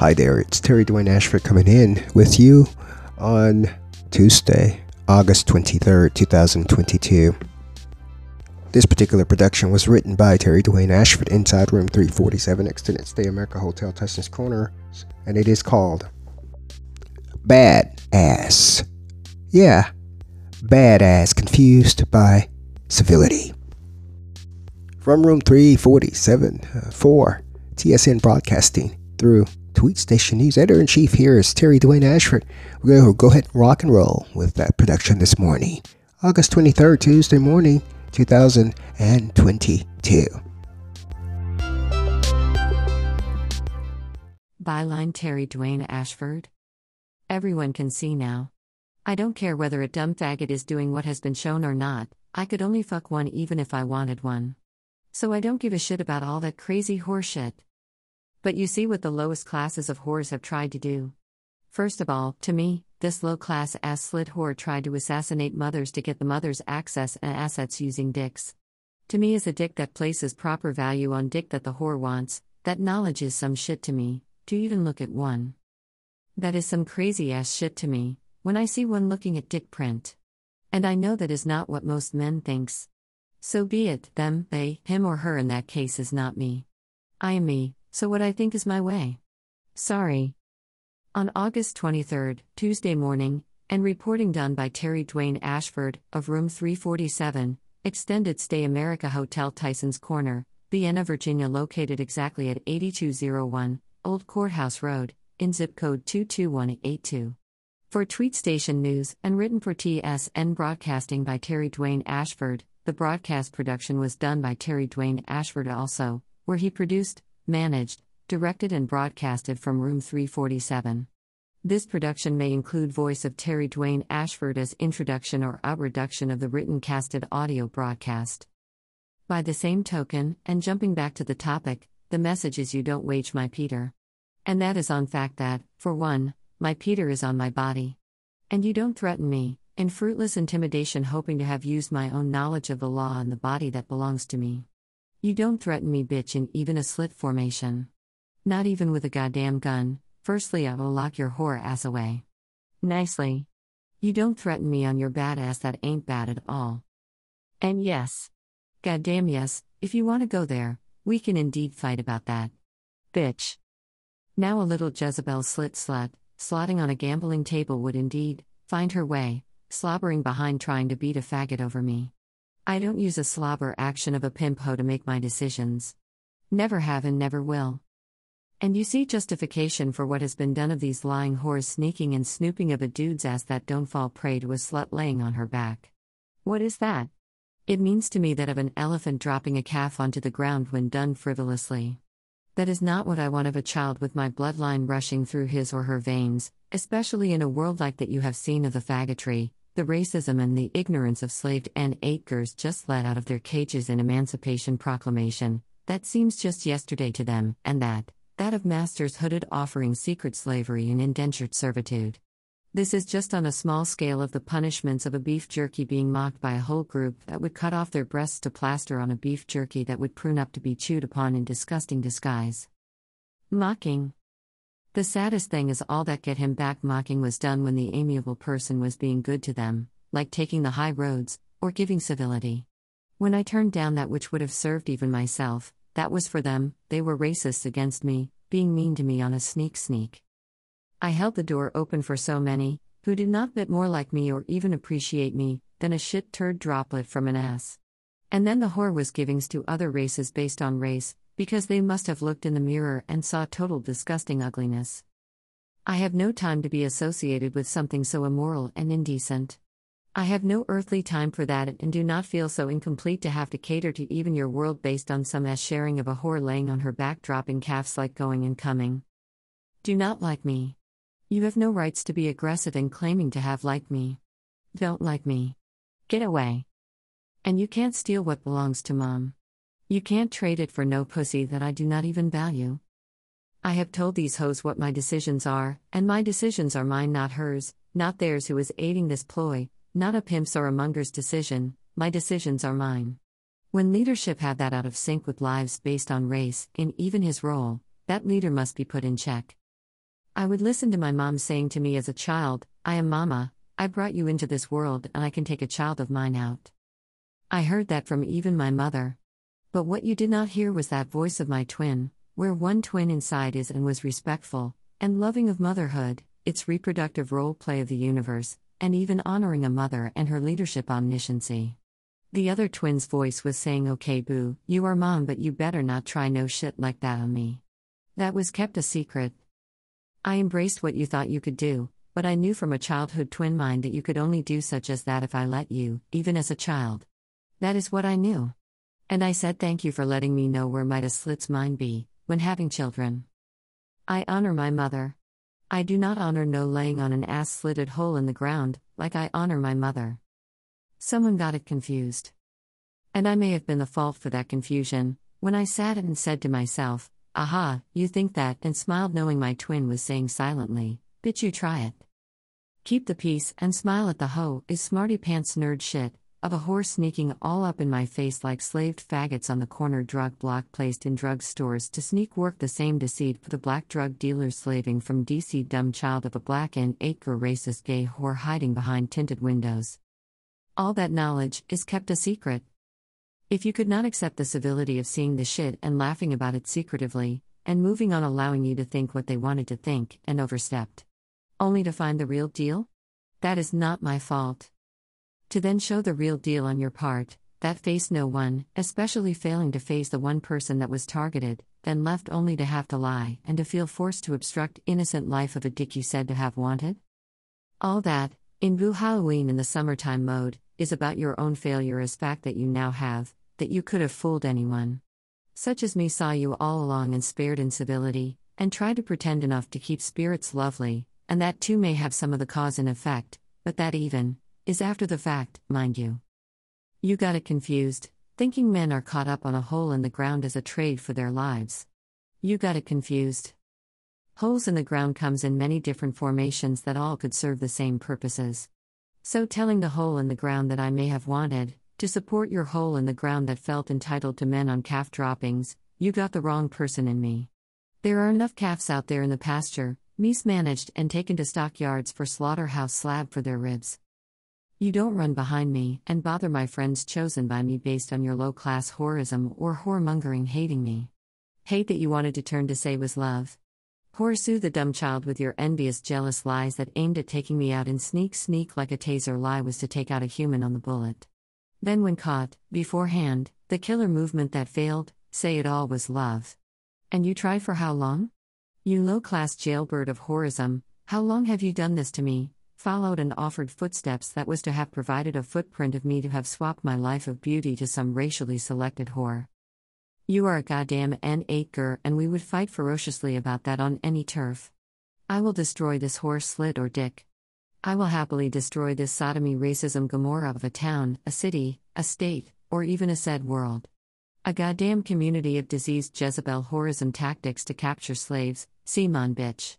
Hi there, it's Terry Dwayne Ashford coming in with you on Tuesday, August 23rd, 2022. This particular production was written by Terry Dwayne Ashford inside room 347 Extended Stay America Hotel Tyson's Corner, and it is called Bad Ass. Yeah, Bad Ass Confused by Civility. From room 347 uh, for TSN Broadcasting through Tweet Station News Editor in Chief here is Terry Dwayne Ashford. We're going to go ahead and rock and roll with that production this morning, August 23rd, Tuesday morning, 2022. Byline Terry Dwayne Ashford. Everyone can see now. I don't care whether a dumb faggot is doing what has been shown or not, I could only fuck one even if I wanted one. So I don't give a shit about all that crazy horseshit. But you see what the lowest classes of whores have tried to do. First of all, to me, this low class ass slit whore tried to assassinate mothers to get the mothers access and assets using dicks. To me, is a dick that places proper value on dick that the whore wants, that knowledge is some shit to me, to even look at one. That is some crazy ass shit to me, when I see one looking at dick print. And I know that is not what most men thinks. So be it, them, they, him or her in that case is not me. I am me, so what I think is my way. Sorry. On August 23, Tuesday morning, and reporting done by Terry Dwayne Ashford of Room 347, Extended Stay America Hotel Tyson's Corner, Vienna, Virginia, located exactly at 8201 Old Courthouse Road, in zip code 22182. For Tweet Station News and written for TSN Broadcasting by Terry Dwayne Ashford, the broadcast production was done by Terry Dwayne Ashford also, where he produced, managed, directed, and broadcasted from room 347. This production may include voice of Terry Dwayne Ashford as introduction or out reduction of the written casted audio broadcast. By the same token, and jumping back to the topic, the message is you don't wage my Peter. And that is on fact that, for one, my Peter is on my body. And you don't threaten me, in fruitless intimidation, hoping to have used my own knowledge of the law on the body that belongs to me. You don't threaten me, bitch, in even a slit formation. Not even with a goddamn gun. Firstly, I will lock your whore ass away. Nicely. You don't threaten me on your bad ass that ain't bad at all. And yes. Goddamn yes, if you want to go there, we can indeed fight about that. Bitch. Now a little Jezebel slit slut, slotting on a gambling table would indeed find her way, slobbering behind trying to beat a faggot over me. I don't use a slobber action of a pimp hoe to make my decisions. Never have and never will. And you see justification for what has been done of these lying whores sneaking and snooping of a dude's ass that don't fall prey to a slut laying on her back. What is that? It means to me that of an elephant dropping a calf onto the ground when done frivolously. That is not what I want of a child with my bloodline rushing through his or her veins, especially in a world like that you have seen of the faggotry, the racism and the ignorance of slaved and girls just let out of their cages in Emancipation Proclamation, that seems just yesterday to them, and that, that of masters hooded offering secret slavery and indentured servitude. This is just on a small scale of the punishments of a beef jerky being mocked by a whole group that would cut off their breasts to plaster on a beef jerky that would prune up to be chewed upon in disgusting disguise. Mocking. The saddest thing is all that get him back mocking was done when the amiable person was being good to them, like taking the high roads, or giving civility. When I turned down that which would have served even myself, that was for them, they were racists against me, being mean to me on a sneak sneak. I held the door open for so many, who did not bit more like me or even appreciate me, than a shit turd droplet from an ass. And then the whore was givings to other races based on race, because they must have looked in the mirror and saw total disgusting ugliness. I have no time to be associated with something so immoral and indecent. I have no earthly time for that and do not feel so incomplete to have to cater to even your world based on some ass sharing of a whore laying on her back dropping calves like going and coming. Do not like me. You have no rights to be aggressive in claiming to have liked me. Don't like me. Get away. And you can't steal what belongs to mom. You can't trade it for no pussy that I do not even value. I have told these hoes what my decisions are, and my decisions are mine, not hers, not theirs who is aiding this ploy, not a pimp's or a monger's decision, my decisions are mine. When leadership have that out of sync with lives based on race, in even his role, that leader must be put in check. I would listen to my mom saying to me as a child, I am mama, I brought you into this world and I can take a child of mine out. I heard that from even my mother. But what you did not hear was that voice of my twin, where one twin inside is and was respectful and loving of motherhood, its reproductive role play of the universe, and even honoring a mother and her leadership omnisciency. The other twin's voice was saying, Okay, boo, you are mom, but you better not try no shit like that on me. That was kept a secret. I embraced what you thought you could do, but I knew from a childhood twin mind that you could only do such as that if I let you, even as a child. That is what I knew. And I said thank you for letting me know where a slit's mind be, when having children. I honor my mother. I do not honor no laying on an ass slitted hole in the ground, like I honor my mother. Someone got it confused. And I may have been the fault for that confusion, when I sat and said to myself, Aha, you think that, and smiled knowing my twin was saying silently, Bitch, you try it. Keep the peace and smile at the hoe is smarty pants nerd shit, of a horse sneaking all up in my face like slaved faggots on the corner drug block placed in drug stores to sneak work the same deceit for the black drug dealers slaving from DC dumb child of a black and acre racist gay whore hiding behind tinted windows. All that knowledge is kept a secret. If you could not accept the civility of seeing the shit and laughing about it secretively, and moving on allowing you to think what they wanted to think and overstepped, only to find the real deal? That is not my fault. To then show the real deal on your part, that faced no one, especially failing to face the one person that was targeted, then left only to have to lie and to feel forced to obstruct innocent life of a dick you said to have wanted? All that, in Boo Halloween in the summertime mode, is about your own failure as fact that you now have, that you could have fooled anyone. Such as me saw you all along and spared incivility, and tried to pretend enough to keep spirits lovely, and that too may have some of the cause and effect, but that even, is after the fact, mind you. You got it confused, thinking men are caught up on a hole in the ground as a trade for their lives. You got it confused. Holes in the ground comes in many different formations that all could serve the same purposes. So telling the hole in the ground that I may have wanted, to support your hole in the ground that felt entitled to men on calf droppings, you got the wrong person in me. There are enough calves out there in the pasture, mismanaged and taken to stockyards for slaughterhouse slab for their ribs. You don't run behind me and bother my friends chosen by me based on your low class whorism or whoremongering hating me. Hate that you wanted to turn to say was love. Pursue the dumb child with your envious, jealous lies that aimed at taking me out in sneak sneak like a taser lie was to take out a human on the bullet. Then, when caught, beforehand, the killer movement that failed, say it all was love. And you try for how long? You low class jailbird of whorism, how long have you done this to me, followed and offered footsteps that was to have provided a footprint of me to have swapped my life of beauty to some racially selected whore. You are a goddamn N8 ger, and we would fight ferociously about that on any turf. I will destroy this horse slit or dick. I will happily destroy this sodomy racism Gomorrah of a town, a city, a state, or even a said world. A goddamn community of diseased Jezebel whorism tactics to capture slaves, Simon bitch.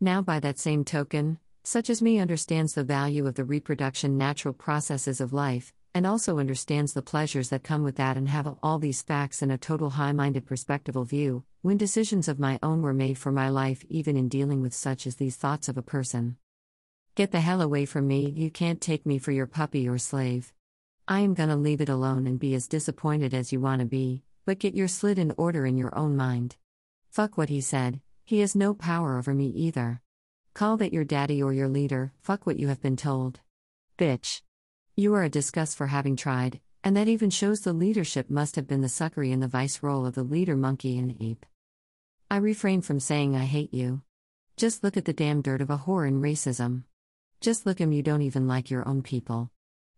Now, by that same token, such as me understands the value of the reproduction natural processes of life, and also understands the pleasures that come with that, and have all these facts in a total high minded perspectival view, when decisions of my own were made for my life, even in dealing with such as these thoughts of a person. Get the hell away from me, you can't take me for your puppy or slave. I am gonna leave it alone and be as disappointed as you wanna be, but get your slit in order in your own mind. Fuck what he said, he has no power over me either. Call that your daddy or your leader, fuck what you have been told. Bitch. You are a disgust for having tried, and that even shows the leadership must have been the suckery in the vice role of the leader monkey and ape. I refrain from saying I hate you. Just look at the damn dirt of a whore in racism. Just look him you don't even like your own people.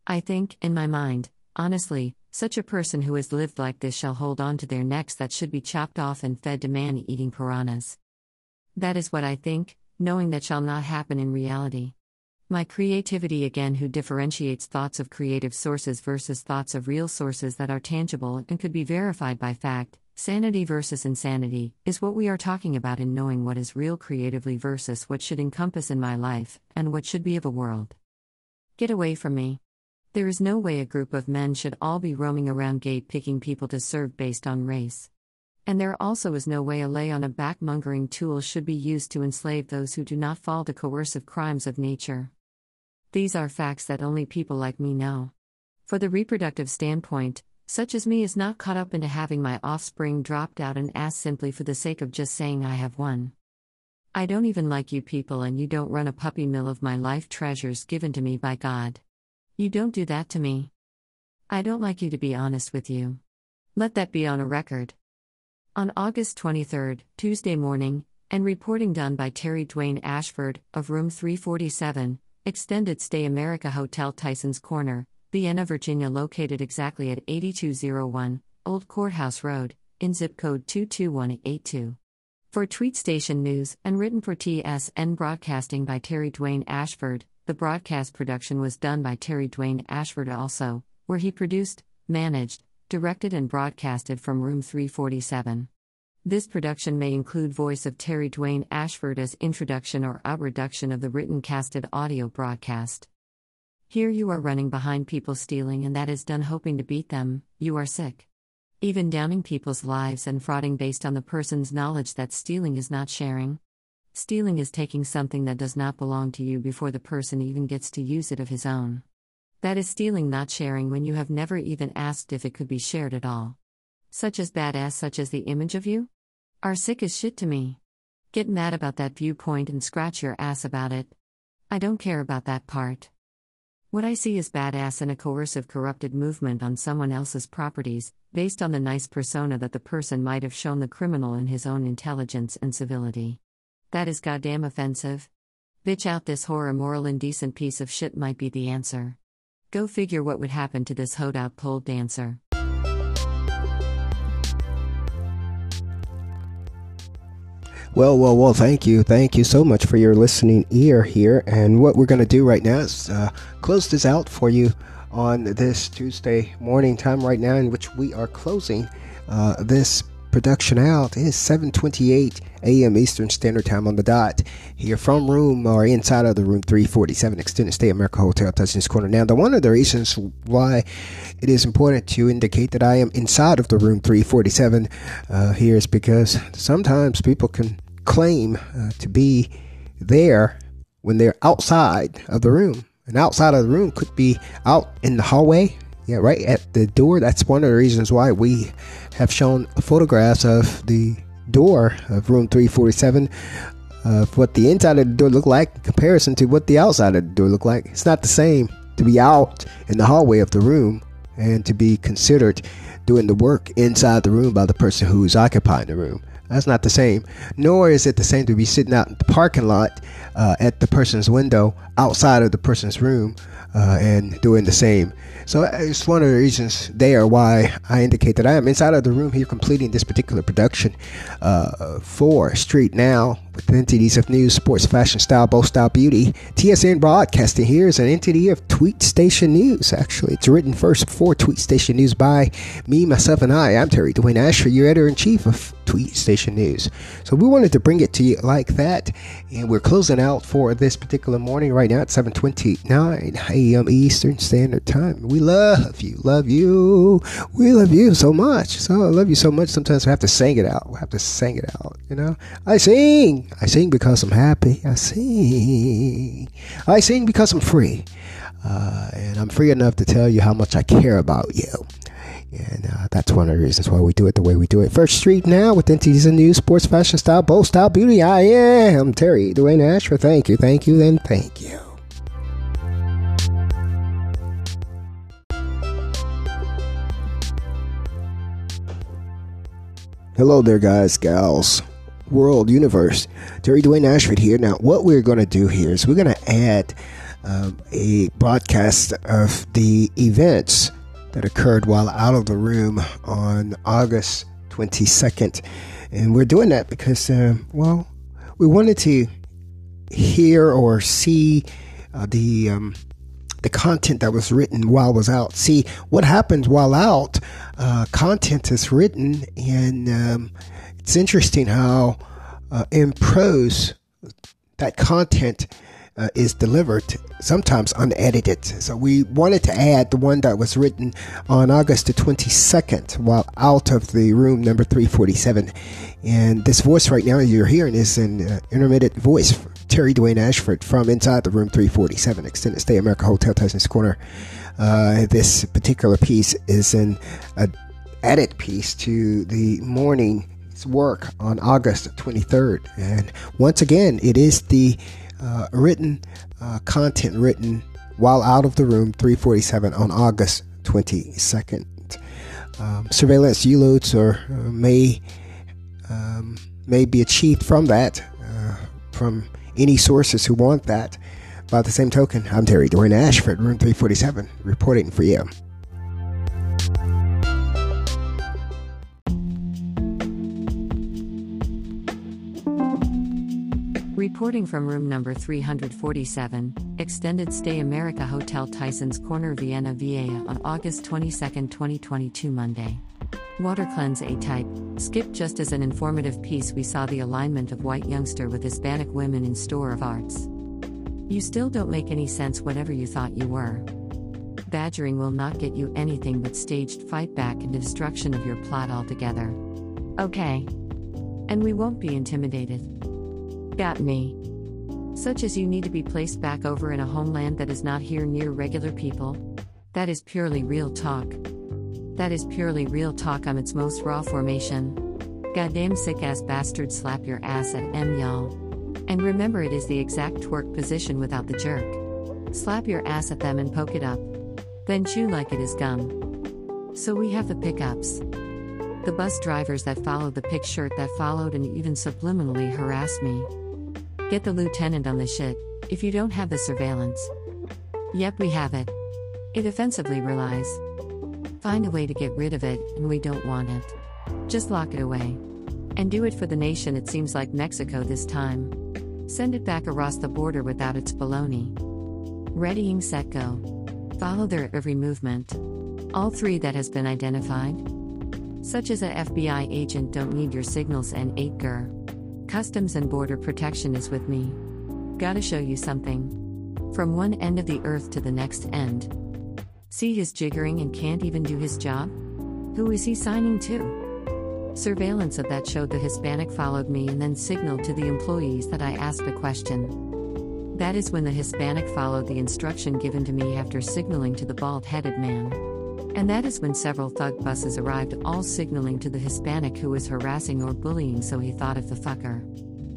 I think, in my mind, honestly, such a person who has lived like this shall hold on to their necks that should be chopped off and fed to man eating piranhas. That is what I think, knowing that shall not happen in reality. My creativity again, who differentiates thoughts of creative sources versus thoughts of real sources that are tangible and could be verified by fact, sanity versus insanity, is what we are talking about in knowing what is real creatively versus what should encompass in my life, and what should be of a world. Get away from me. There is no way a group of men should all be roaming around gate picking people to serve based on race. And there also is no way a lay on a backmongering tool should be used to enslave those who do not fall to coercive crimes of nature. These are facts that only people like me know. For the reproductive standpoint, such as me is not caught up into having my offspring dropped out an ass simply for the sake of just saying I have one. I don't even like you people, and you don't run a puppy mill of my life treasures given to me by God. You don't do that to me. I don't like you to be honest with you. Let that be on a record. On August 23, Tuesday morning, and reporting done by Terry Dwayne Ashford of Room 347, Extended Stay America Hotel Tyson's Corner, Vienna, Virginia, located exactly at 8201 Old Courthouse Road, in zip code 22182. For Tweet Station News and written for TSN Broadcasting by Terry Dwayne Ashford, the broadcast production was done by Terry Dwayne Ashford also, where he produced, managed, directed and broadcasted from room 347. This production may include voice of Terry Dwayne Ashford as introduction or reduction of the written casted audio broadcast. Here you are running behind people stealing, and that is done hoping to beat them, you are sick. Even downing people's lives and frauding based on the person's knowledge that stealing is not sharing. Stealing is taking something that does not belong to you before the person even gets to use it of his own. That is stealing, not sharing, when you have never even asked if it could be shared at all. Such as badass, such as the image of you? Are sick as shit to me. Get mad about that viewpoint and scratch your ass about it. I don't care about that part. What I see is badass and a coercive, corrupted movement on someone else's properties, based on the nice persona that the person might have shown the criminal in his own intelligence and civility. That is goddamn offensive. Bitch out this horror, moral, indecent piece of shit might be the answer. Go figure what would happen to this hoed out pole dancer. Well, well, well, thank you. Thank you so much for your listening ear here. And what we're going to do right now is uh, close this out for you on this Tuesday morning time right now, in which we are closing uh, this production out. It is 7:28 a.m. Eastern Standard Time on the dot. Here from room or inside of the room 347 Extended Stay America Hotel Tyson's Corner. Now, the one of the reasons why it is important to indicate that I am inside of the room 347 uh, here is because sometimes people can claim uh, to be there when they're outside of the room. And outside of the room could be out in the hallway, yeah, right at the door. That's one of the reasons why we have shown photographs of the door of room 347 of what the inside of the door looked like in comparison to what the outside of the door looked like. It's not the same to be out in the hallway of the room and to be considered doing the work inside the room by the person who's occupying the room. That's not the same. Nor is it the same to be sitting out in the parking lot uh, at the person's window outside of the person's room uh, and doing the same. So uh, it's one of the reasons there why I indicate that I am inside of the room here completing this particular production uh, for Street Now with entities of news, sports, fashion, style, both style, beauty. TSN Broadcasting here is an entity of Tweet Station News. Actually, it's written first for Tweet Station News by me, myself, and I. I'm Terry Dwayne Ashford, your editor in chief of Tweet Station News. So we wanted to bring it to you like that, and we're closing out for this particular morning right now at 7:29 a.m. Eastern Standard Time. We love you, love you, we love you so much. So I love you so much. Sometimes we have to sing it out. We have to sing it out. You know, I sing. I sing because I'm happy. I sing. I sing because I'm free. Uh, and I'm free enough to tell you how much I care about you. And uh, that's one of the reasons why we do it the way we do it. First Street now with entities and news, sports, fashion, style, bold style, beauty. I am Terry Dwayne Ashford. Thank you, thank you, and thank you. Hello there, guys, gals world universe. Terry Dwayne Ashford here. Now, what we're going to do here is we're going to add um, a broadcast of the events that occurred while out of the room on August 22nd. And we're doing that because, uh, well, we wanted to hear or see uh, the. Um, the content that was written while was out. See what happens while out. Uh, content is written and um, it's interesting how uh, in prose that content uh, is delivered sometimes unedited. So we wanted to add the one that was written on August the 22nd while out of the room number 347. And this voice right now you're hearing is an uh, intermittent voice, Terry Dwayne Ashford from inside the room 347, Extended Stay America Hotel Tyson's Corner. Uh, this particular piece is an edit piece to the morning's work on August 23rd. And once again, it is the uh, written uh, content written while out of the room 347 on August 22nd. Um, surveillance U-loads or uh, may um, may be achieved from that uh, from any sources who want that. By the same token, I'm Terry Dwayne Ashford, room 347, reporting for you. Reporting from room number 347, Extended Stay America Hotel Tyson's Corner, Vienna, VA on August 22, 2022, Monday. Water Cleanse A type, skipped just as an informative piece, we saw the alignment of white youngster with Hispanic women in store of arts. You still don't make any sense, whatever you thought you were. Badgering will not get you anything but staged fight back and destruction of your plot altogether. Okay. And we won't be intimidated. Got me. Such as you need to be placed back over in a homeland that is not here near regular people. That is purely real talk. That is purely real talk on its most raw formation. Goddamn sick ass bastard slap your ass at M y'all. And remember it is the exact twerk position without the jerk. Slap your ass at them and poke it up. Then chew like it is gum. So we have the pickups. The bus drivers that followed the pick shirt that followed and even subliminally harassed me. Get the lieutenant on the shit, if you don't have the surveillance. Yep, we have it. It offensively relies. Find a way to get rid of it, and we don't want it. Just lock it away. And do it for the nation, it seems like Mexico this time. Send it back across the border without its baloney. Readying set go. Follow their every movement. All three that has been identified. Such as a FBI agent don't need your signals and 8 ger. Customs and Border Protection is with me. Gotta show you something. From one end of the earth to the next end. See his jiggering and can't even do his job? Who is he signing to? Surveillance of that showed the Hispanic followed me and then signaled to the employees that I asked a question. That is when the Hispanic followed the instruction given to me after signaling to the bald headed man. And that is when several thug buses arrived, all signaling to the Hispanic who was harassing or bullying, so he thought of the fucker.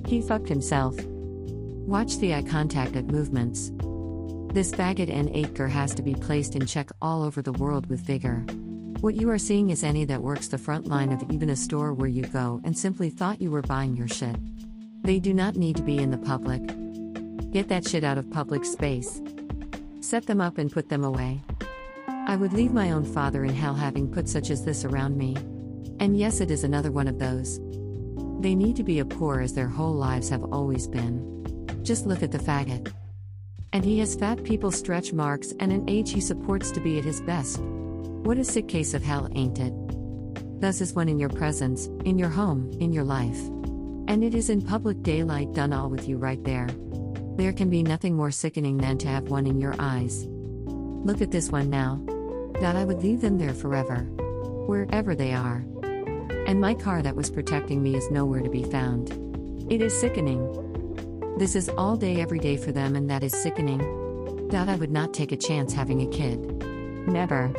He fucked himself. Watch the eye contact at movements. This faggot and acre has to be placed in check all over the world with vigor. What you are seeing is any that works the front line of even a store where you go and simply thought you were buying your shit. They do not need to be in the public. Get that shit out of public space. Set them up and put them away. I would leave my own father in hell having put such as this around me. And yes, it is another one of those. They need to be a poor as their whole lives have always been. Just look at the faggot. And he has fat people stretch marks and an age he supports to be at his best. What a sick case of hell, ain't it? Thus is one in your presence, in your home, in your life. And it is in public daylight done all with you right there. There can be nothing more sickening than to have one in your eyes. Look at this one now that I would leave them there forever. Wherever they are. And my car that was protecting me is nowhere to be found. It is sickening. This is all day, every day for them, and that is sickening. That I would not take a chance having a kid. Never.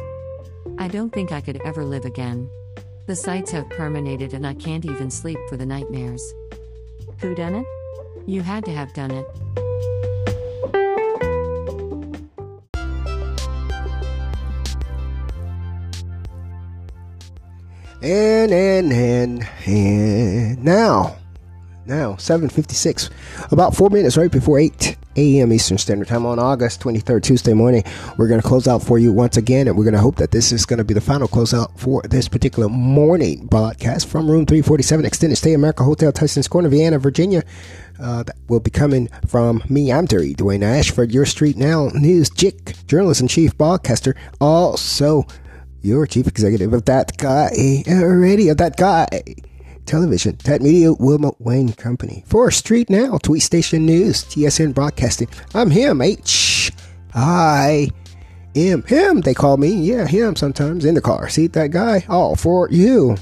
I don't think I could ever live again. The sights have permeated, and I can't even sleep for the nightmares. Who done it? You had to have done it. And, and, and, and now, now, 7.56, about four minutes right before 8 a.m. Eastern Standard Time on August 23rd, Tuesday morning. We're going to close out for you once again, and we're going to hope that this is going to be the final closeout for this particular morning broadcast from Room 347, Extended Stay America Hotel, Tyson's Corner, Vienna, Virginia. Uh, that will be coming from me. I'm Terry Dwayne Ashford, your Street Now News Chick, journalist and chief broadcaster. Also, you're chief executive of that guy, uh, radio, of that guy. Television, Tat Media, Wilma Wayne Company. For Street Now, Tweet Station News, TSN Broadcasting. I'm him, H. I. M. Him, they call me. Yeah, him sometimes in the car. See that guy? All for you.